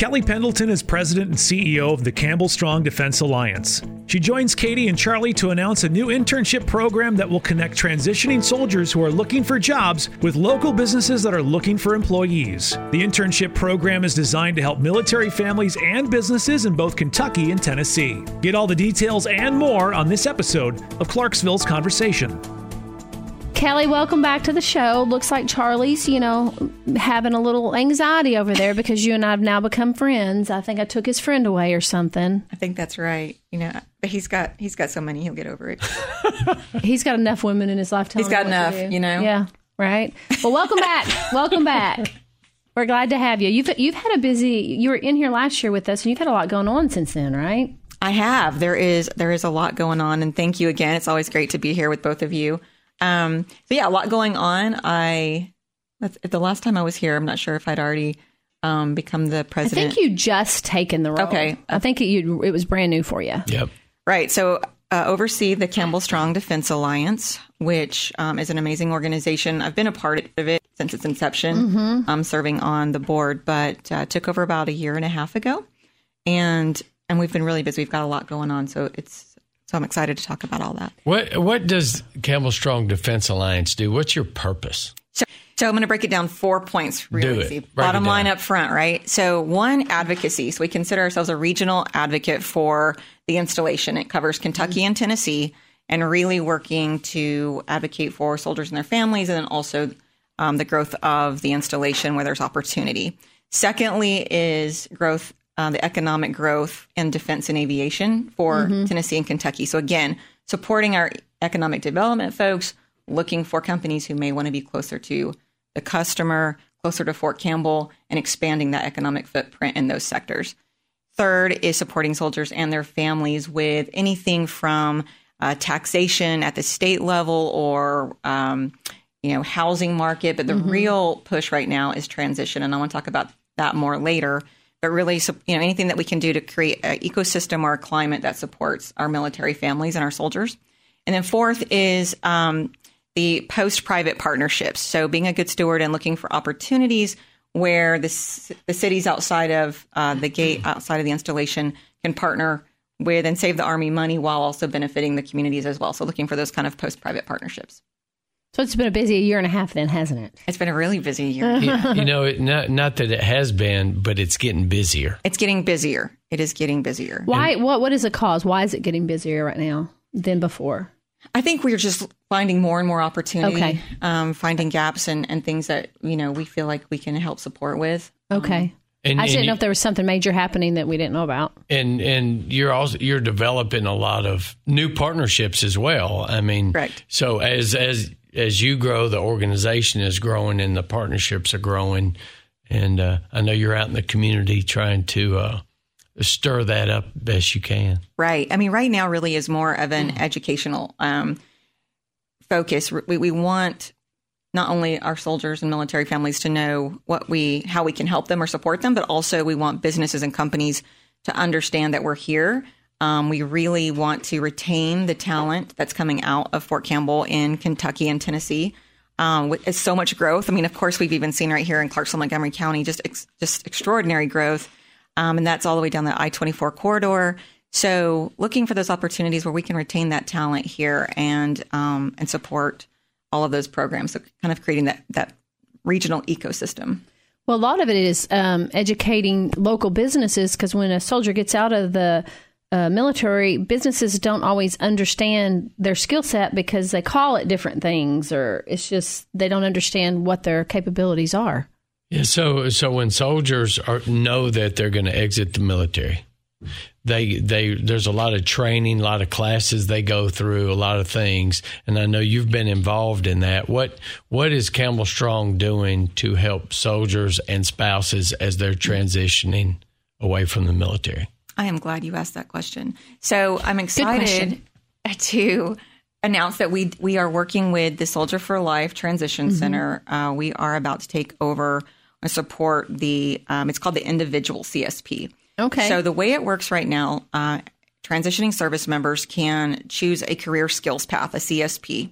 Kelli Pendleton is president and CEO of the Campbell Strong Defense Alliance. She joins Katie and Charlie to announce a new internship program that will connect transitioning soldiers who are looking for jobs with local businesses that are looking for employees. The internship program is designed to help military families and businesses in both Kentucky and Tennessee. Get all the details and more on this episode of Clarksville's Conversation. Kelli, welcome back to the show. Looks like Charlie's, you know, having a little anxiety over there because you and I have now become friends. I think I took his friend away or something. I think that's right. You know, but he's got he's got so many, he'll get over it. He's got enough women in his life. He's got telling him what to enough, you know? Yeah, right. Well, welcome back. welcome back. We're glad to have you. You've you've had a busy. You were in here last year with us, and you've had a lot going on since then, right? I have. There is there is a lot going on, and thank you again. It's always great to be here with both of you. Um, so yeah, a lot going on. I that's the last time I was here. I'm not sure if I'd already um, become the president. I think you just taken the role. Okay. I think it, you, it was brand new for you. Yep. Right. So, uh, oversee the Campbell Strong Defense Alliance, which um, is an amazing organization. I've been a part of it since its inception. I'm serving on the board, but uh, took over about a year and a half ago, and and we've been really busy. We've got a lot going on, so it's so I'm excited to talk about all that. What What does Campbell Strong Defense Alliance do? What's your purpose? So, so I'm going to break it down four points really easy. Bottom line up front, right? So one, advocacy. So we consider ourselves a regional advocate for the installation. It covers Kentucky and Tennessee and really working to advocate for soldiers and their families and then also um, the growth of the installation where there's opportunity. Secondly is growth, uh, the economic growth in defense and aviation for Tennessee and Kentucky. So again, supporting our economic development folks, looking for companies who may want to be closer to the customer, closer to Fort Campbell, and expanding that economic footprint in those sectors. Third is supporting soldiers and their families with anything from uh, taxation at the state level or um, you know housing market. But the real push right now is transition, and I want to talk about that more later. But really, you know, anything that we can do to create an ecosystem or a climate that supports our military families and our soldiers. And then fourth is um, the post private partnerships. So being a good steward and looking for opportunities where the, the cities outside of uh, the gate, outside of the installation, can partner with and save the Army money while also benefiting the communities as well. So looking for those kind of post private partnerships. So it's been a busy year and a half then, hasn't it? It's been a really busy year. you, you know, it, not not that it has been, but it's getting busier. It's getting busier. It is getting busier. Why? What? What is the cause? Why is it getting busier right now than before? I think we're just finding more and more opportunity, Okay. um, finding gaps and, and things that, you know, we feel like we can help support with. Okay. And, I and didn't know if there was something major happening that we didn't know about. and and you're also you're developing a lot of new partnerships as well. I mean, Correct. So as as as you grow, the organization is growing and the partnerships are growing. And uh, I know you're out in the community trying to uh, stir that up best you can. Right. I mean, right now really is more of an educational um, focus. We, we want not only our soldiers and military families to know what we, how we can help them or support them, but also we want businesses and companies to understand that we're here. Um, we really want to retain the talent that's coming out of Fort Campbell in Kentucky and Tennessee. Um, with so much growth. I mean, of course, we've even seen right here in Clarksville, Montgomery County, just ex- just extraordinary growth, um, and that's all the way down the I twenty four corridor. So, looking for those opportunities where we can retain that talent here and um, and support all of those programs. So, kind of creating that that regional ecosystem. Well, a lot of it is um, educating local businesses because when a soldier gets out of the uh, military, businesses don't always understand their skill set because they call it different things, or it's just they don't understand what their capabilities are. Yeah. So so when soldiers are know that they're going to exit the military, they they there's a lot of training, a lot of classes they go through, a lot of things, and I know you've been involved in that. What what is Campbell Strong doing to help soldiers and spouses as they're transitioning away from the military? I am glad you asked that question. So I'm excited to announce that we we are working with the Soldier for Life Transition Center. Uh, we are about to take over and support the. Um, it's called the Individual CSP. Okay. So the way it works right now, uh, transitioning service members can choose a career skills path, a CSP,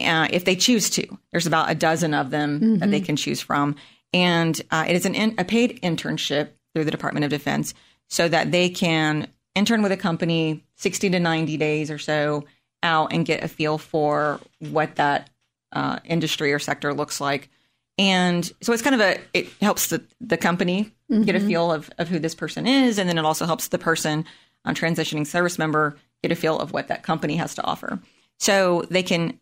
uh, if they choose to. There's about a dozen of them that they can choose from, and uh, it is an in, a paid internship through the Department of Defense so that they can intern with a company 60 to 90 days or so out and get a feel for what that uh, industry or sector looks like. And so it's kind of a, it helps the, the company mm-hmm. get a feel of, of who this person is. And then it also helps the person, um, transitioning service member, get a feel of what that company has to offer. So they can,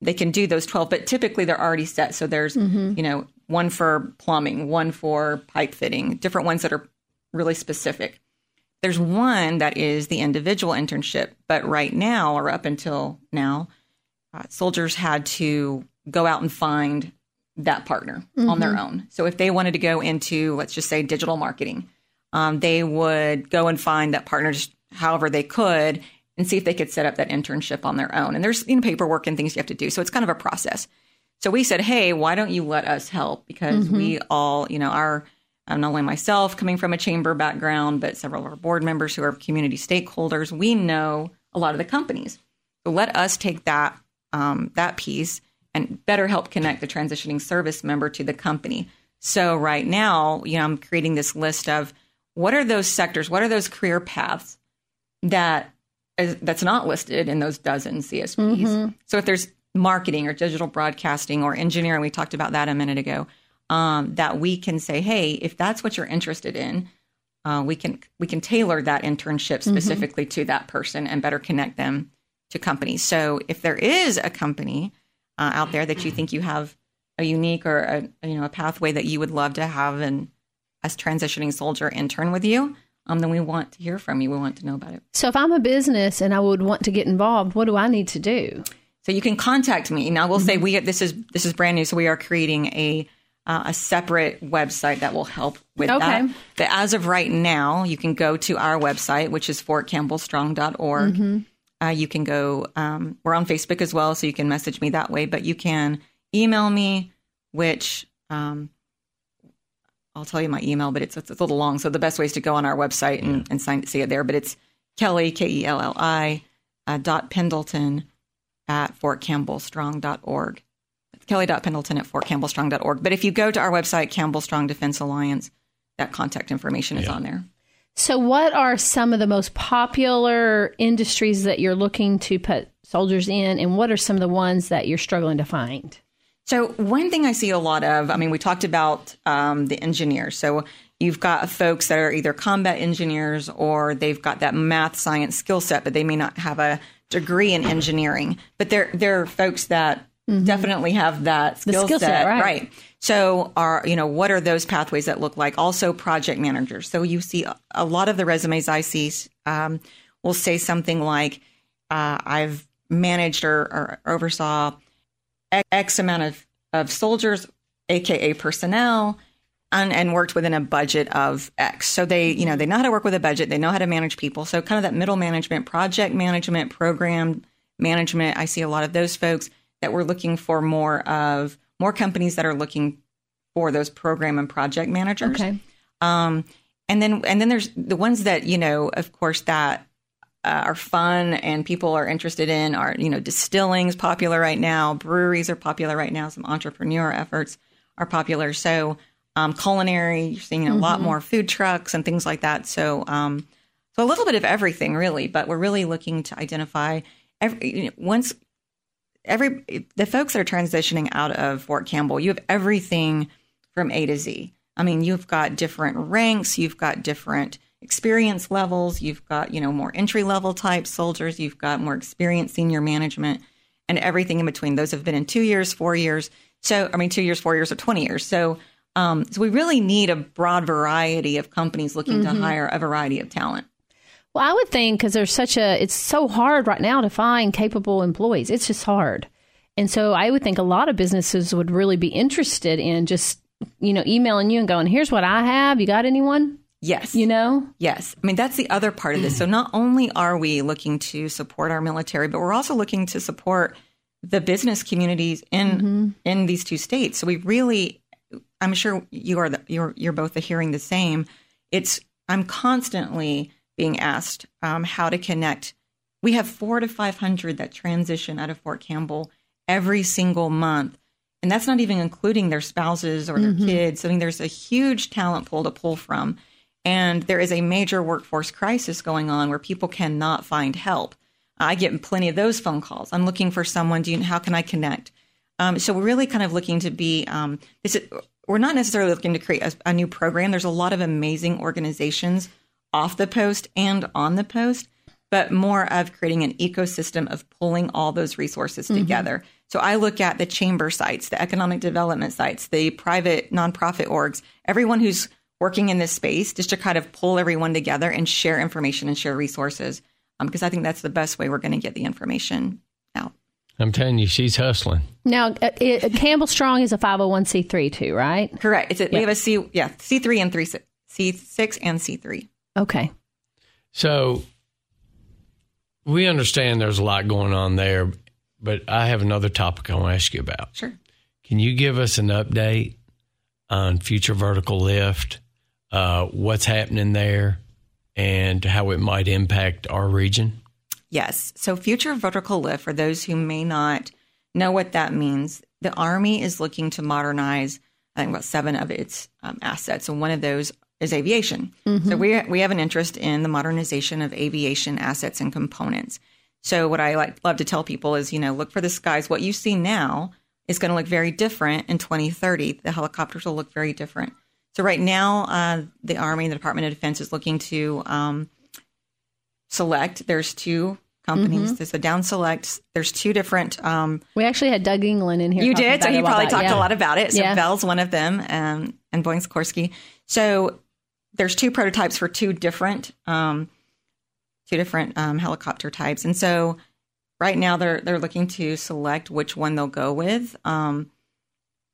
they can do those 12, but typically they're already set. So there's, mm-hmm. you know, one for plumbing, one for pipe fitting, different ones that are really specific. There's one that is the individual internship, but right now, or up until now, uh, soldiers had to go out and find that partner mm-hmm. on their mm-hmm. own. So if they wanted to go into, let's just say, digital marketing, um, they would go and find that partner just however they could and see if they could set up that internship on their own. And there's you know, paperwork and things you have to do. So it's kind of a process. So we said, hey, why don't you let us help? Because mm-hmm. we all, you know, our um, not only myself coming from a chamber background, but several of our board members who are community stakeholders, we know a lot of the companies. So let us take that um, that piece and better help connect the transitioning service member to the company. So right now, you know, I'm creating this list of what are those sectors, what are those career paths that is, that's not listed in those dozen CSPs. Mm-hmm. So if there's marketing or digital broadcasting or engineering, we talked about that a minute ago um, that we can say, hey, if that's what you're interested in, uh, we can we can tailor that internship mm-hmm. specifically mm-hmm. to that person and better connect them to companies. So if there is a company uh, out there that you think you have a unique or a you know a pathway that you would love to have an as transitioning soldier intern with you, um, then we want to hear from you. We want to know about it. So if I'm a business and I would want to get involved, what do I need to do? So you can contact me. Now we'll mm-hmm. say we this is this is brand new, so we are creating a uh, a separate website that will help with okay. that. But as of right now, you can go to our website, which is fortcampbellstrong.org. Mm-hmm. Uh, you can go, um, we're on Facebook as well, so you can message me that way, but you can email me, which um, I'll tell you my email, but it's, it's, a little long. So the best way is to go on our website and, yeah. and sign, see it there. But it's Kelli, K E L L I, uh, dot Pendleton at fortcampbellstrong.org. Kelli.pendleton at fortcampbellstrong.org. But if you go to our website, Campbell Strong Defense Alliance, that contact information is yeah. on there. So, what are some of the most popular industries that you're looking to put soldiers in, and what are some of the ones that you're struggling to find? So, one thing I see a lot of, I mean, we talked about um, the engineers. So, you've got folks that are either combat engineers or they've got that math science skill set, but they may not have a degree in engineering. But they're, they're folks that mm-hmm. definitely have that skill, skill set, set, right. right? So, are you know what are those pathways that look like? Also, project managers. So you see a lot of the resumes I see um, will say something like, uh, "I've managed or, or oversaw X amount of of soldiers, aka personnel." And, and, worked within a budget of X. So they, you know, they know how to work with a budget. They know how to manage people. So kind of that middle management, project management, program management. I see a lot of those folks that we're looking for more of more companies that are looking for those program and project managers. Okay. Um, and then and then there's the ones that you know, of course, that uh, are fun and people are interested in are you know distilling's popular right now, breweries are popular right now, some entrepreneur efforts are popular. So um, culinary, you're seeing mm-hmm. a lot mm-hmm. more food trucks and things like that. So um, so a little bit of everything really, but we're really looking to identify every you know, once every the folks that are transitioning out of Fort Campbell, you have everything from A to Z. I mean, you've got different ranks, you've got different experience levels, you've got, you know, more entry level type soldiers, you've got more experienced senior management and everything in between. Those have been in 2 years, 4 years. So, I mean, 2 years, 4 years or 20 years. So, um, so we really need a broad variety of companies looking mm-hmm. to hire a variety of talent. Well, I would think because there's such a, it's so hard right now to find capable employees. It's just hard. And so I would think a lot of businesses would really be interested in just, you know, emailing you and going, here's what I have. You got anyone? Yes. You know? Yes. I mean, that's the other part of this. So not only are we looking to support our military, but we're also looking to support the business communities in mm-hmm. in these two states. So we really I'm sure you are the, you're you're both hearing the same. It's I'm constantly being asked um, how to connect. We have four to 500 that transition out of Fort Campbell every single month. And that's not even including their spouses or their mm-hmm. kids. I mean, there's a huge talent pool to pull from. And there is a major workforce crisis going on where people cannot find help. I get plenty of those phone calls. I'm looking for someone. Do you, how can I connect? Um, so we're really kind of looking to be um, this. Is, we're not necessarily looking to create a, a, new program. There's a lot of amazing organizations off the post and on the post, but more of creating an ecosystem of pulling all those resources mm-hmm. together. So I look at the chamber sites, the economic development sites, the private nonprofit orgs, everyone who's working in this space, just to kind of pull everyone together and share information and share resources, um, because I think that's the best way we're going to get the information out. I'm telling you, she's hustling. Now, uh, it, Campbell Strong is a 501c3 too, right? Correct. It's a, We have a C, yeah, C3 and three, C6 and C3. Okay. So we understand there's a lot going on there, but I have another topic I want to ask you about. Sure. Can you give us an update on future vertical lift, uh, what's happening there, and how it might impact our region? Yes. So, future vertical lift, for those who may not know what that means, the Army is looking to modernize, I think, about seven of its um, assets. And one of those is aviation. Mm-hmm. So, we, we have an interest in the modernization of aviation assets and components. So, what I like love to tell people is, you know, look for the skies. What you see now is going to look very different in 2030. The helicopters will look very different. So, right now, uh, the Army, and the Department of Defense is looking to um, Select. There's two companies. Mm-hmm. There's a down select. There's two different. Um, we actually had Doug England in here. You did, so he probably talked yeah. a lot about it. So yeah. Bell's one of them, um, and Boeing Sikorsky. So there's two prototypes for two different, um, two different um, helicopter types, and so right now they're they're looking to select which one they'll go with. Um,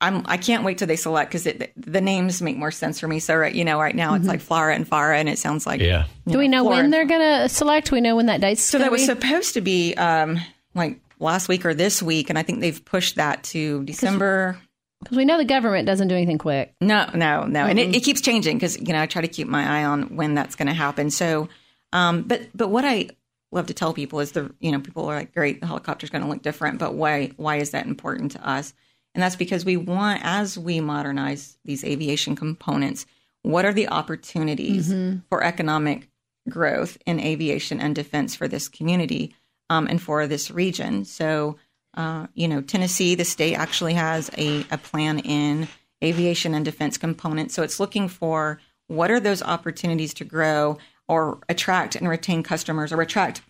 I'm I can't wait till they select because the names make more sense for me. So right, you know, right now it's mm-hmm. like FLRAA and FARA, and it sounds like yeah. Do know, we know when they're going to select? We know when that date's. So that was supposed to be um, like last week or this week, and I think they've pushed that to December. Because we know the government doesn't do anything quick. No, no, no, mm-hmm. and it, it, keeps changing because you know I try to keep my eye on when that's going to happen. So, um, but but what I love to tell people is the you know people are like great the helicopter's going to look different, but why why is that important to us? And that's because we want, as we modernize these aviation components, what are the opportunities mm-hmm. for economic growth in aviation and defense for this community um, and for this region? So, uh, you know, Tennessee, the state actually has a, a plan in aviation and defense components. So it's looking for what are those opportunities to grow or attract and retain customers or attract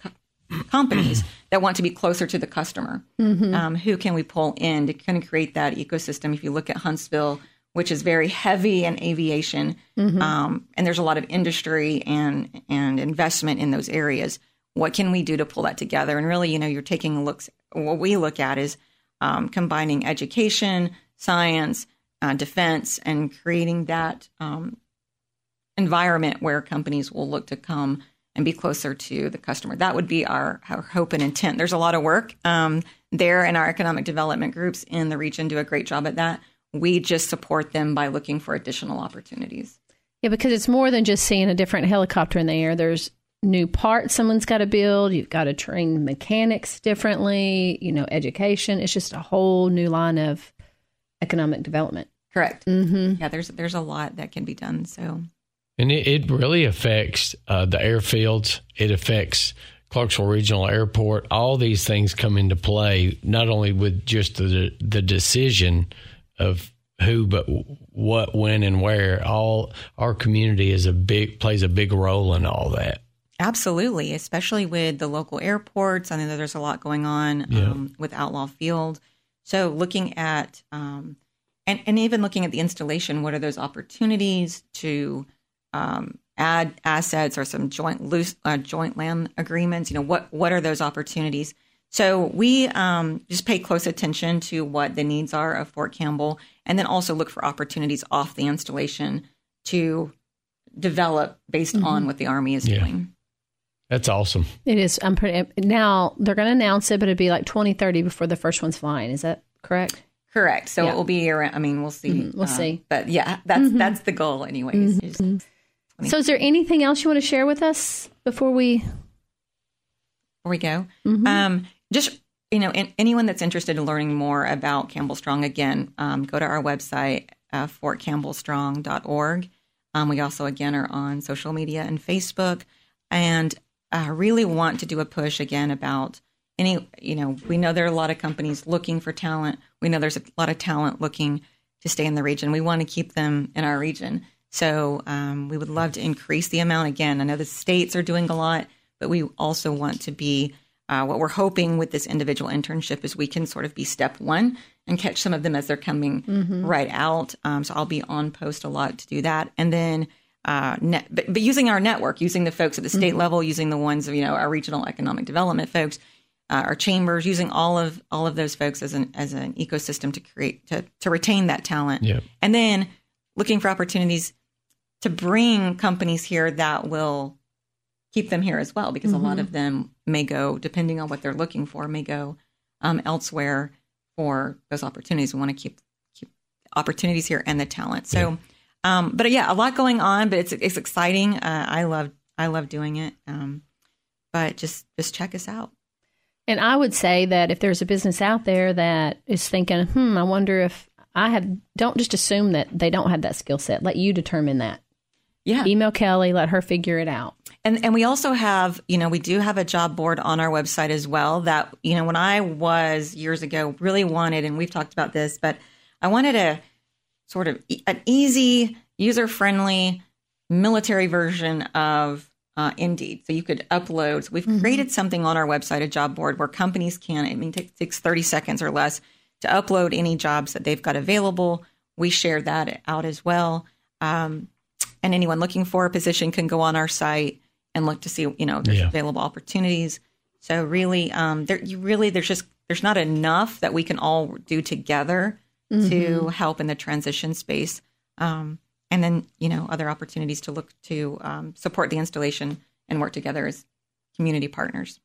companies that want to be closer to the customer. Mm-hmm. Um, who can we pull in to kind of create that ecosystem? If you look at Huntsville, which is very heavy in aviation, mm-hmm. um, and there's a lot of industry and and investment in those areas. What can we do to pull that together? And really, you know, you're taking looks. What we look at is um, combining education, science, uh, defense, and creating that um, environment where companies will look to come and be closer to the customer. That would be our, our hope and intent. There's a lot of work um, there, and our economic development groups in the region do a great job at that. We just support them by looking for additional opportunities. Yeah, because it's more than just seeing a different helicopter in the air. There's new parts someone's got to build. You've got to train mechanics differently, you know, education. It's just a whole new line of economic development. Correct. Mm-hmm. Yeah, there's there's a lot that can be done. So and it, it really affects uh, the airfields. It affects Clarksville Regional Airport. All these things come into play, not only with just the the decision of who, but what, when, and where. All our community is a big plays a big role in all that. Absolutely, especially with the local airports. I know there's a lot going on yeah. um, with Outlaw Field. So looking at um, and and even looking at the installation, what are those opportunities to um, add assets or some joint loose uh, joint land agreements? You know, what what are those opportunities? So we um, just pay close attention to what the needs are of Fort Campbell, and then also look for opportunities off the installation to develop based mm-hmm. on what the Army is yeah. doing. That's awesome. It is. I'm pretty. Now they're going to announce it, but it'd be like 2030 before the first one's flying. Is that correct? Correct. So yeah. it will be around. I mean, we'll see. Mm-hmm. We'll uh, see. But yeah, that's mm-hmm. that's the goal, anyways. Mm-hmm. So, is there anything else you want to share with us before we before we go? Mm-hmm. Um, just you know, in, anyone that's interested in learning more about Campbell Strong, again, um, go to our website, uh, fortcampbellstrong.org. Um, we also, again, are on social media and Facebook and uh, really want to do a push again about any, you know, we know there are a lot of companies looking for talent. We know there's a lot of talent looking to stay in the region. We want to keep them in our region. So um, we would love to increase the amount. Again, I know the states are doing a lot, but we also want to be uh, what we're hoping with this individual internship is we can sort of be step one and catch some of them as they're coming mm-hmm. right out. Um, so I'll be on post a lot to do that, and then. Uh, net, but, but using our network, using the folks at the state mm-hmm. level, using the ones of you know our regional economic development folks, uh, our chambers, using all of all of those folks as an as an ecosystem to create to to retain that talent, yep. and then looking for opportunities to bring companies here that will keep them here as well because mm-hmm. a lot mm-hmm. of them may go depending on what they're looking for may go um, elsewhere for those opportunities we want to keep keep opportunities here and the talent so. Um, but yeah a lot going on but it's it's exciting. Uh, i love i love doing it. Um, but just just check us out. And i would say that if there's a business out there that is thinking hmm i wonder if i have don't just assume that they don't have that skill set. Let you determine that. Yeah. Email Kelli, let her figure it out. And and we also have, you know, we do have a job board on our website as well that, you know, when I was years ago really wanted and we've talked about this, but I wanted a sort of an easy, user-friendly military version of uh, Indeed. So you could upload. So we've mm-hmm. created something on our website, a job board where companies can, I mean, it takes 30 seconds or less to upload any jobs that they've got available. We share that out as well. Um, and anyone looking for a position can go on our site and look to see you know there's yeah. available opportunities so really um there you really there's just there's not enough that we can all do together mm-hmm. to help in the transition space um and then you know other opportunities to look to um, support the installation and work together as community partners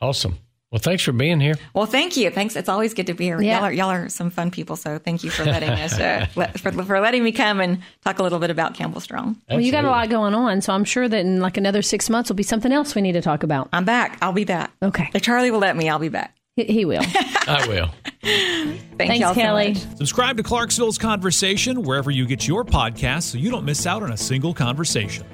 awesome well, thanks for being here. Well, thank you. Thanks. It's always good to be here. Yeah. Y'all, are, y'all are some fun people. So thank you for letting us, uh, let, for, for letting me come and talk a little bit about Campbell Strong. Well, you got a lot going on. So I'm sure that in like another six months will be something else we need to talk about. I'm back. I'll be back. Okay. If Charlie will let me, I'll be back. He, he will. I will. Thank Thanks, Kelli. So Subscribe to Clarksville's Conversation wherever you get your podcasts so you don't miss out on a single conversation.